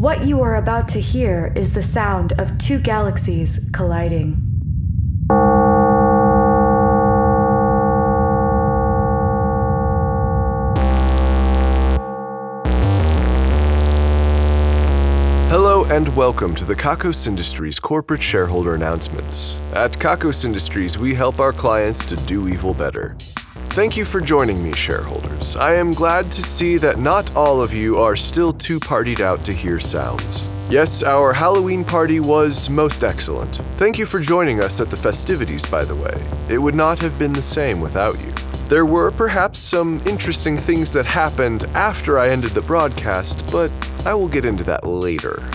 What you are about to hear is the sound of two galaxies colliding. Hello and welcome to the Kakos Industries corporate shareholder announcements. At Kakos Industries, we help our clients to do evil better. Thank you for joining me, shareholders. I am glad to see that not all of you are still too partied out to hear sounds. Yes, our Halloween party was most excellent. Thank you for joining us at the festivities, by the way. It would not have been the same without you. There were perhaps some interesting things that happened after I ended the broadcast, but I will get into that later.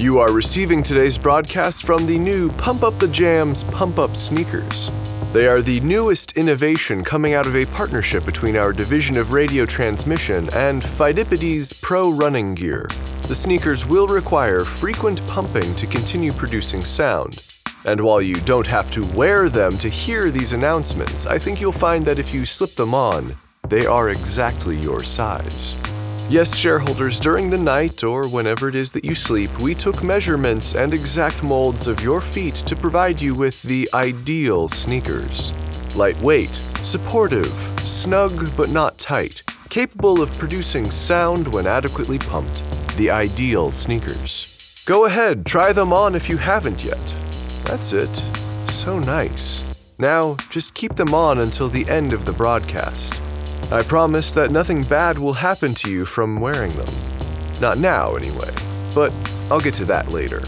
You are receiving today's broadcast from the new Pump Up the Jams Pump Up sneakers. They are the newest innovation coming out of a partnership between our division of radio transmission and Fidipides Pro running gear. The sneakers will require frequent pumping to continue producing sound. And while you don't have to wear them to hear these announcements, I think you'll find that if you slip them on, they are exactly your size. Yes, shareholders, during the night or whenever it is that you sleep, we took measurements and exact molds of your feet to provide you with the ideal sneakers. Lightweight, supportive, snug but not tight, capable of producing sound when adequately pumped. The ideal sneakers. Go ahead, try them on if you haven't yet. That's it. So nice. Now, just keep them on until the end of the broadcast. I promise that nothing bad will happen to you from wearing them. Not now, anyway, but I'll get to that later.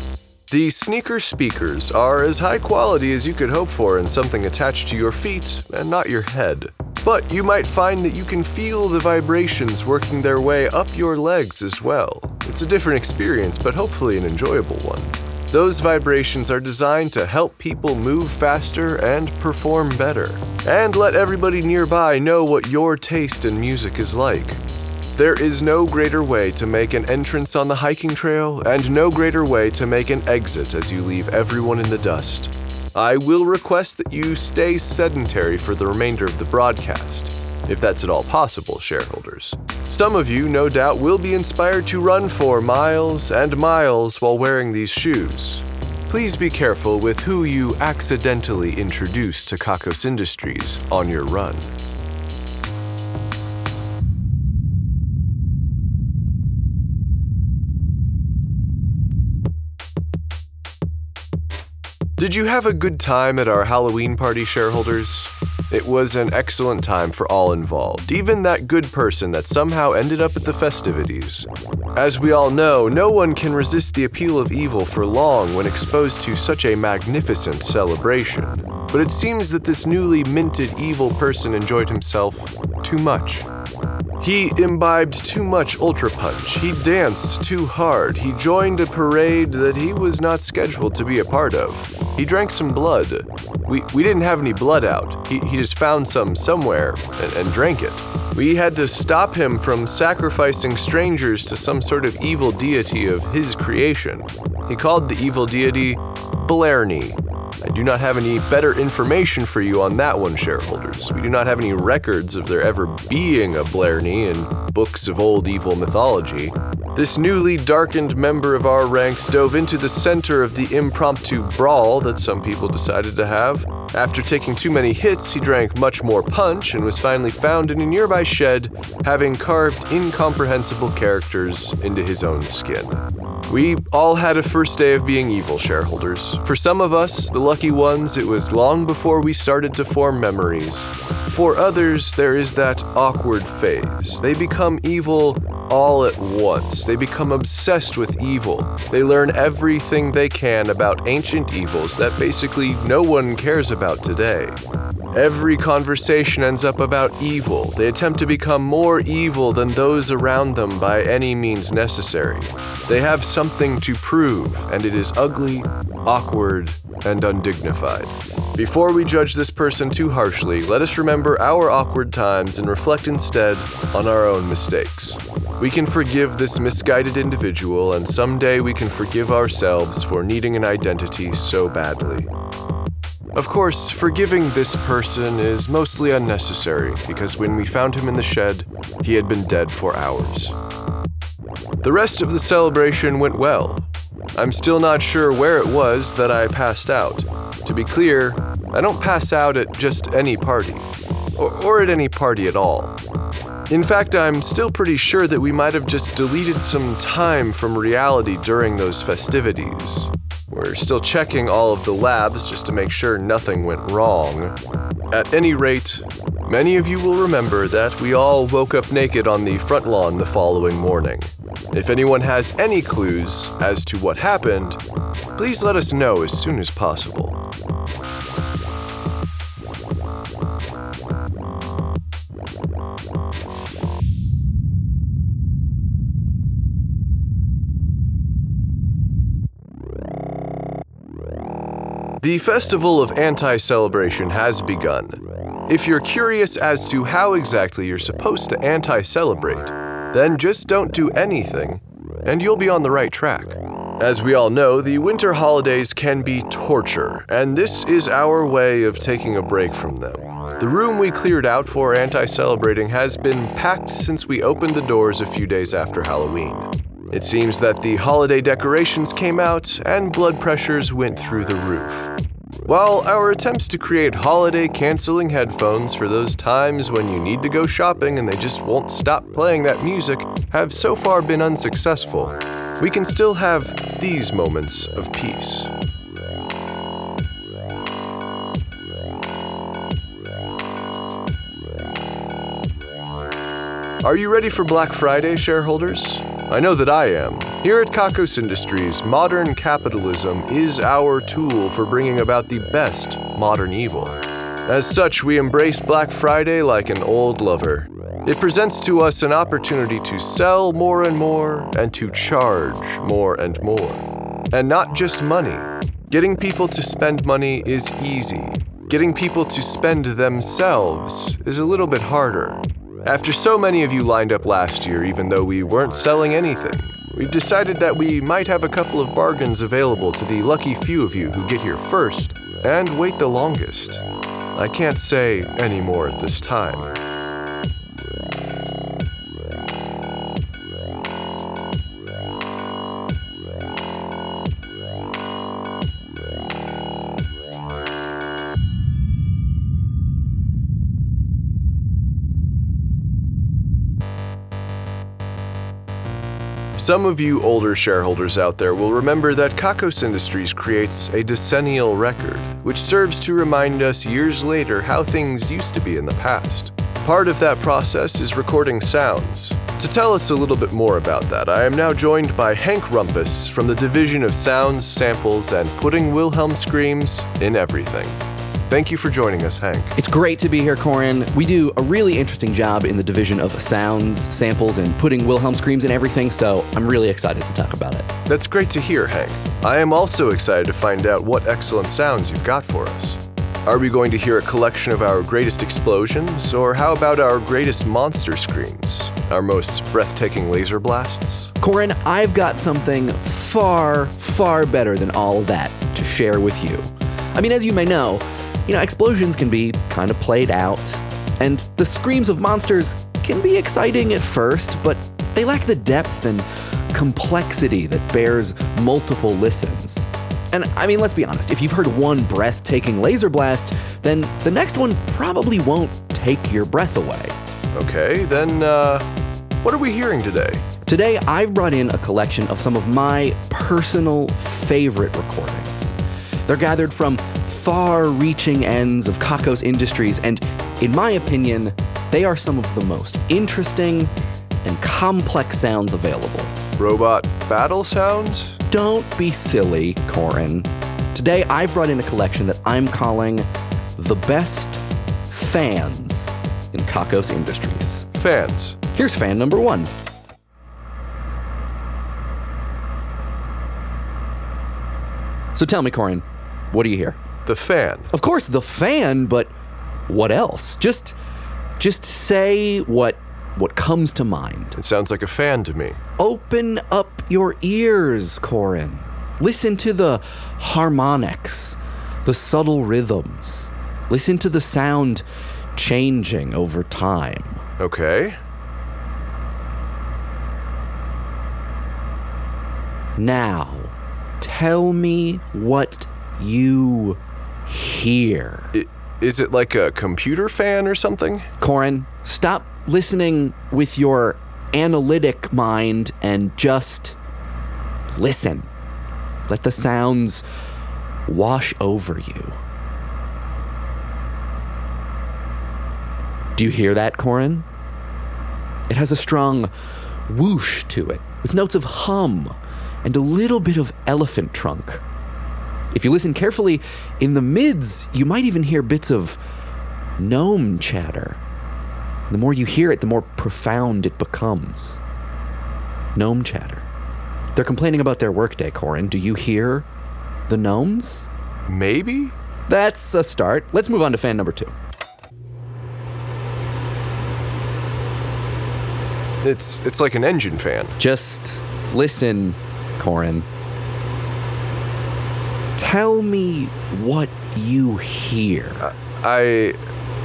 The sneaker speakers are as high quality as you could hope for in something attached to your feet and not your head. But you might find that you can feel the vibrations working their way up your legs as well. It's a different experience, but hopefully an enjoyable one. Those vibrations are designed to help people move faster and perform better, and let everybody nearby know what your taste in music is like. There is no greater way to make an entrance on the hiking trail, and no greater way to make an exit as you leave everyone in the dust. I will request that you stay sedentary for the remainder of the broadcast, if that's at all possible, shareholders. Some of you, no doubt, will be inspired to run for miles and miles while wearing these shoes. Please be careful with who you accidentally introduce to Kakos Industries on your run. Did you have a good time at our Halloween party, shareholders? It was an excellent time for all involved, even that good person that somehow ended up at the festivities. As we all know, no one can resist the appeal of evil for long when exposed to such a magnificent celebration. But it seems that this newly minted evil person enjoyed himself too much. He imbibed too much Ultra Punch. He danced too hard. He joined a parade that he was not scheduled to be a part of. He drank some blood. We, we didn't have any blood out. He, he just found some somewhere and, and drank it. We had to stop him from sacrificing strangers to some sort of evil deity of his creation. He called the evil deity Blarney. Do not have any better information for you on that one, shareholders. We do not have any records of there ever being a Blarney in books of old evil mythology. This newly darkened member of our ranks dove into the center of the impromptu brawl that some people decided to have. After taking too many hits, he drank much more punch and was finally found in a nearby shed, having carved incomprehensible characters into his own skin. We all had a first day of being evil, shareholders. For some of us, the lucky ones, it was long before we started to form memories. For others, there is that awkward phase. They become evil all at once. They become obsessed with evil. They learn everything they can about ancient evils that basically no one cares about today. Every conversation ends up about evil. They attempt to become more evil than those around them by any means necessary. They have something to prove, and it is ugly, awkward, and undignified. Before we judge this person too harshly, let us remember our awkward times and reflect instead on our own mistakes. We can forgive this misguided individual, and someday we can forgive ourselves for needing an identity so badly. Of course, forgiving this person is mostly unnecessary because when we found him in the shed, he had been dead for hours. The rest of the celebration went well. I'm still not sure where it was that I passed out. To be clear, I don't pass out at just any party, or, or at any party at all. In fact, I'm still pretty sure that we might have just deleted some time from reality during those festivities. We're still checking all of the labs just to make sure nothing went wrong. At any rate, many of you will remember that we all woke up naked on the front lawn the following morning. If anyone has any clues as to what happened, please let us know as soon as possible. The Festival of Anti Celebration has begun. If you're curious as to how exactly you're supposed to anti celebrate, then just don't do anything, and you'll be on the right track. As we all know, the winter holidays can be torture, and this is our way of taking a break from them. The room we cleared out for anti celebrating has been packed since we opened the doors a few days after Halloween. It seems that the holiday decorations came out and blood pressures went through the roof. While our attempts to create holiday canceling headphones for those times when you need to go shopping and they just won't stop playing that music have so far been unsuccessful, we can still have these moments of peace. Are you ready for Black Friday, shareholders? I know that I am. Here at Kakos Industries, modern capitalism is our tool for bringing about the best modern evil. As such, we embrace Black Friday like an old lover. It presents to us an opportunity to sell more and more and to charge more and more. And not just money. Getting people to spend money is easy. Getting people to spend themselves is a little bit harder. After so many of you lined up last year, even though we weren't selling anything, we've decided that we might have a couple of bargains available to the lucky few of you who get here first and wait the longest. I can't say any more at this time. Some of you older shareholders out there will remember that Kakos Industries creates a decennial record, which serves to remind us years later how things used to be in the past. Part of that process is recording sounds. To tell us a little bit more about that, I am now joined by Hank Rumpus from the Division of Sounds, Samples, and Putting Wilhelm Screams in Everything. Thank you for joining us, Hank. It's great to be here, Corin. We do a really interesting job in the division of sounds, samples, and putting Wilhelm screams in everything, so I'm really excited to talk about it. That's great to hear, Hank. I am also excited to find out what excellent sounds you've got for us. Are we going to hear a collection of our greatest explosions, or how about our greatest monster screams? Our most breathtaking laser blasts? Corin, I've got something far, far better than all of that to share with you. I mean, as you may know, you know, explosions can be kind of played out, and the screams of monsters can be exciting at first, but they lack the depth and complexity that bears multiple listens. And I mean, let's be honest, if you've heard one breathtaking laser blast, then the next one probably won't take your breath away. Okay, then, uh, what are we hearing today? Today, I've brought in a collection of some of my personal favorite recordings. They're gathered from far reaching ends of Kakos Industries, and in my opinion, they are some of the most interesting and complex sounds available. Robot battle sounds? Don't be silly, Corin. Today, I've brought in a collection that I'm calling the best fans in Kakos Industries. Fans. Here's fan number one. So tell me, Corin, what do you hear? The fan. Of course, the fan, but what else? Just just say what what comes to mind. It sounds like a fan to me. Open up your ears, Corin. Listen to the harmonics, the subtle rhythms. Listen to the sound changing over time. Okay. Now, tell me what you hear. I- is it like a computer fan or something? Corin, stop listening with your analytic mind and just listen. Let the sounds wash over you. Do you hear that, Corin? It has a strong whoosh to it, with notes of hum and a little bit of elephant trunk. If you listen carefully, in the mids, you might even hear bits of gnome chatter. The more you hear it, the more profound it becomes. Gnome chatter. They're complaining about their workday, Corin. Do you hear the gnomes? Maybe? That's a start. Let's move on to fan number two. It's it's like an engine fan. Just listen, Corin. Tell me what you hear. I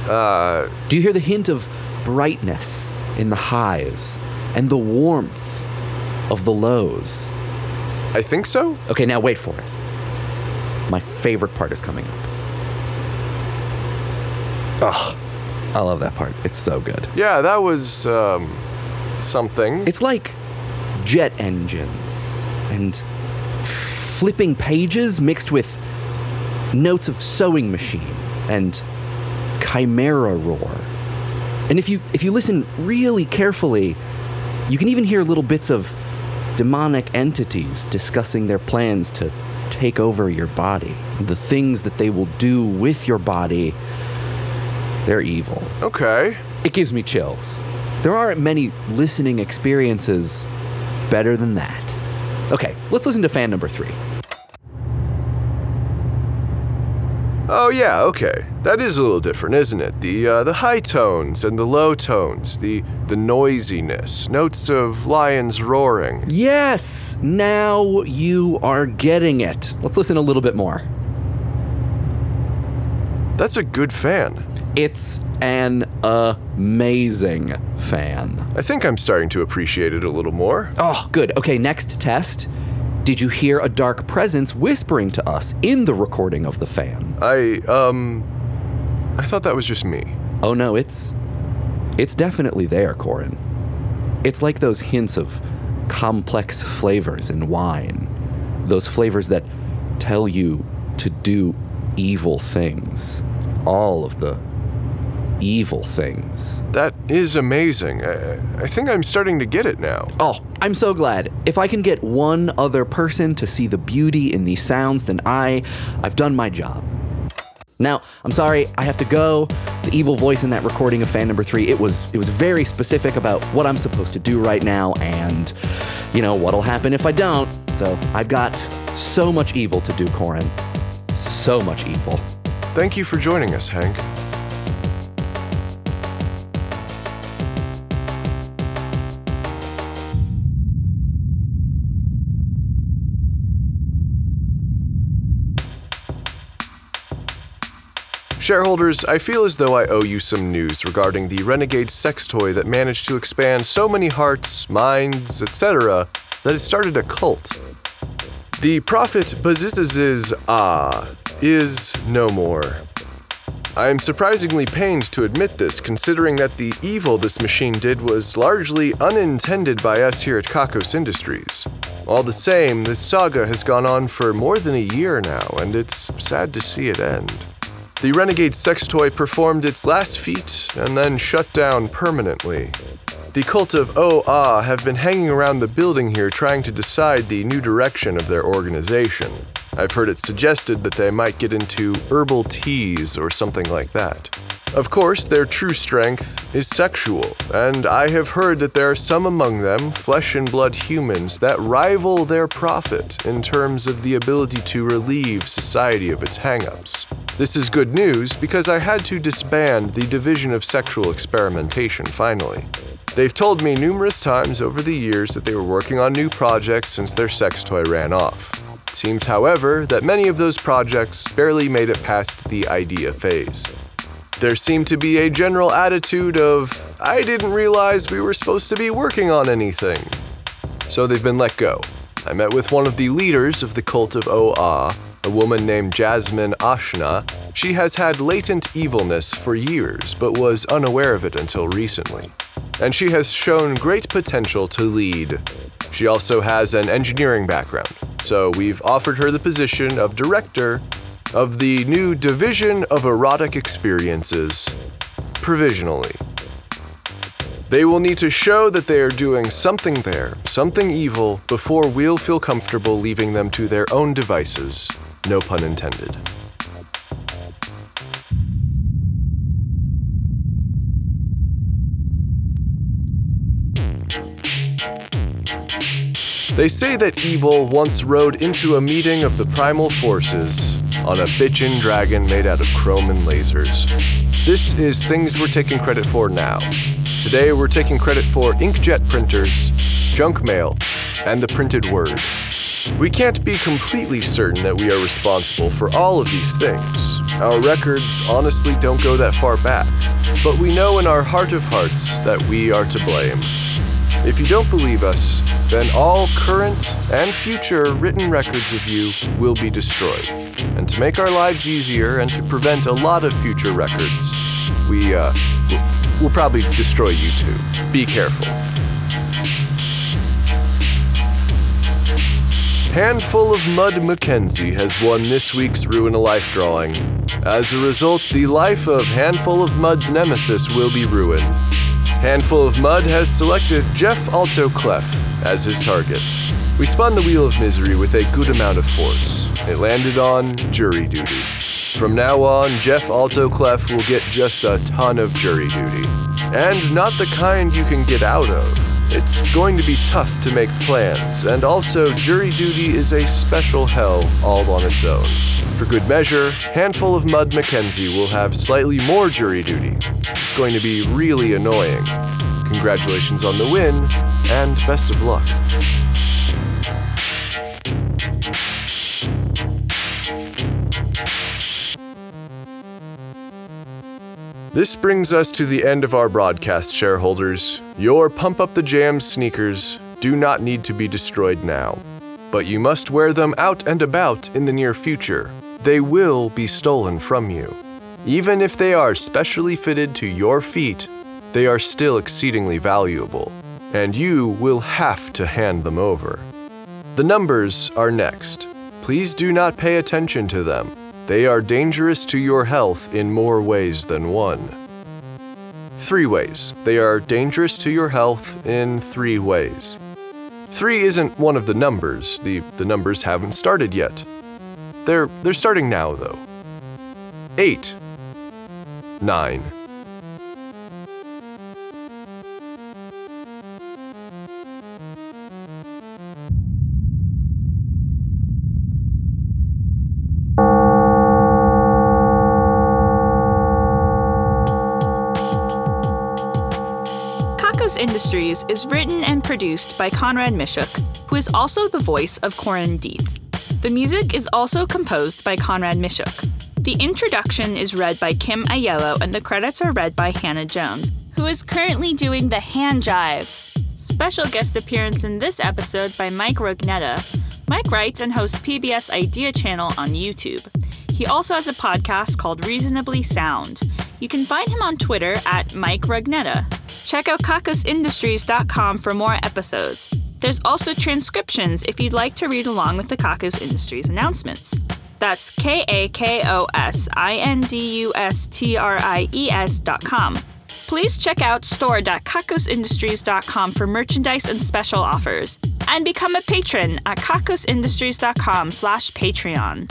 uh Do you hear the hint of brightness in the highs and the warmth of the lows? I think so. Okay, now wait for it. My favorite part is coming up. Ugh. I love that part. It's so good. Yeah, that was um something. It's like jet engines and flipping pages mixed with notes of sewing machine and chimera roar. And if you if you listen really carefully, you can even hear little bits of demonic entities discussing their plans to take over your body. The things that they will do with your body, they're evil. okay. It gives me chills. There aren't many listening experiences better than that. Okay, let's listen to fan number three. Oh yeah, okay. That is a little different, isn't it? The uh, the high tones and the low tones, the the noisiness, notes of lions roaring. Yes, now you are getting it. Let's listen a little bit more. That's a good fan. It's an amazing fan. I think I'm starting to appreciate it a little more. Oh, good. Okay, next test. Did you hear a dark presence whispering to us in the recording of the fan? I um I thought that was just me. Oh no, it's it's definitely there, Corin. It's like those hints of complex flavors in wine. Those flavors that tell you to do evil things. All of the evil things. That is amazing. I, I think I'm starting to get it now. Oh, I'm so glad. If I can get one other person to see the beauty in these sounds, then I I've done my job. Now, I'm sorry, I have to go. The evil voice in that recording of fan number 3, it was it was very specific about what I'm supposed to do right now and you know what'll happen if I don't. So, I've got so much evil to do, Corin. So much evil. Thank you for joining us, Hank. Shareholders, I feel as though I owe you some news regarding the renegade sex toy that managed to expand so many hearts, minds, etc., that it started a cult. The prophet Bazizaz's Ah is no more. I am surprisingly pained to admit this, considering that the evil this machine did was largely unintended by us here at Kakos Industries. All the same, this saga has gone on for more than a year now, and it's sad to see it end. The Renegade sex toy performed its last feat and then shut down permanently. The cult of Oh Ah have been hanging around the building here trying to decide the new direction of their organization. I've heard it suggested that they might get into herbal teas or something like that. Of course, their true strength is sexual, and I have heard that there are some among them, flesh and blood humans, that rival their prophet in terms of the ability to relieve society of its hangups. This is good news because I had to disband the Division of Sexual Experimentation finally. They've told me numerous times over the years that they were working on new projects since their sex toy ran off. Seems, however, that many of those projects barely made it past the idea phase. There seemed to be a general attitude of, I didn't realize we were supposed to be working on anything. So they've been let go. I met with one of the leaders of the cult of Oa, a woman named Jasmine Ashna. She has had latent evilness for years, but was unaware of it until recently. And she has shown great potential to lead. She also has an engineering background, so we've offered her the position of director of the new Division of Erotic Experiences, provisionally. They will need to show that they are doing something there, something evil, before we'll feel comfortable leaving them to their own devices. No pun intended. They say that evil once rode into a meeting of the primal forces on a bitchin' dragon made out of chrome and lasers. This is things we're taking credit for now. Today we're taking credit for inkjet printers, junk mail, and the printed word. We can't be completely certain that we are responsible for all of these things. Our records honestly don't go that far back, but we know in our heart of hearts that we are to blame. If you don't believe us, then all current and future written records of you will be destroyed. And to make our lives easier and to prevent a lot of future records, we, uh, we'll, probably destroy you too. Be careful. Handful of Mud Mackenzie has won this week's Ruin a Life drawing. As a result, the life of Handful of Mud's nemesis will be ruined. Handful of Mud has selected Jeff Alto Clef as his target. We spun the wheel of misery with a good amount of force. It landed on jury duty. From now on, Jeff Alto Clef will get just a ton of jury duty. And not the kind you can get out of. It's going to be tough to make plans, and also, jury duty is a special hell all on its own. For good measure, Handful of Mud Mackenzie will have slightly more jury duty. It's going to be really annoying. Congratulations on the win, and best of luck. This brings us to the end of our broadcast, shareholders. Your Pump Up the Jams sneakers do not need to be destroyed now, but you must wear them out and about in the near future. They will be stolen from you. Even if they are specially fitted to your feet, they are still exceedingly valuable, and you will have to hand them over. The numbers are next. Please do not pay attention to them. They are dangerous to your health in more ways than one. Three ways. They are dangerous to your health in three ways. Three isn't one of the numbers. The, the numbers haven't started yet. They're, they're starting now, though. Eight. Nine. Industries is written and produced by Conrad Mishuk, who is also the voice of Corin Deeth. The music is also composed by Conrad Mishuk. The introduction is read by Kim Aiello, and the credits are read by Hannah Jones, who is currently doing the hand jive. Special guest appearance in this episode by Mike Rugnetta. Mike writes and hosts PBS Idea Channel on YouTube. He also has a podcast called Reasonably Sound. You can find him on Twitter at Mike Rugnetta. Check out kakosindustries.com for more episodes. There's also transcriptions if you'd like to read along with the Kakos Industries announcements. That's K A K O S I N D U S T R I E S dot com. Please check out store.kakosindustries.com for merchandise and special offers. And become a patron at kakosindustries.com slash Patreon.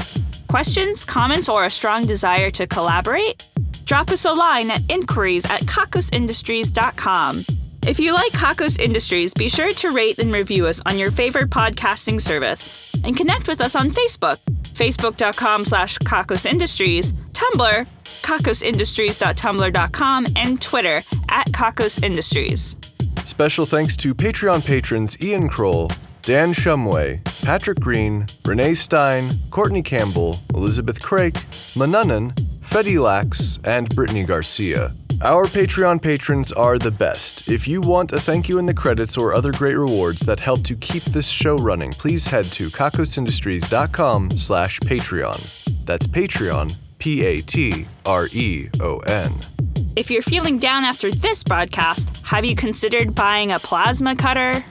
Questions, comments, or a strong desire to collaborate? Drop us a line at inquiries at kakosindustries.com. If you like Kakos Industries, be sure to rate and review us on your favorite podcasting service. And connect with us on Facebook, facebook.com slash kakosindustries, Tumblr, kakosindustries.tumblr.com, and Twitter at Kakos Industries. Special thanks to Patreon patrons Ian Kroll, Dan Shumway, Patrick Green, Renee Stein, Courtney Campbell, Elizabeth Craik, Manunnan, Fetty Lax, and Brittany Garcia. Our Patreon patrons are the best. If you want a thank you in the credits or other great rewards that help to keep this show running, please head to kakosindustries.com slash Patreon. That's Patreon, P-A-T-R-E-O-N. If you're feeling down after this broadcast, have you considered buying a plasma cutter?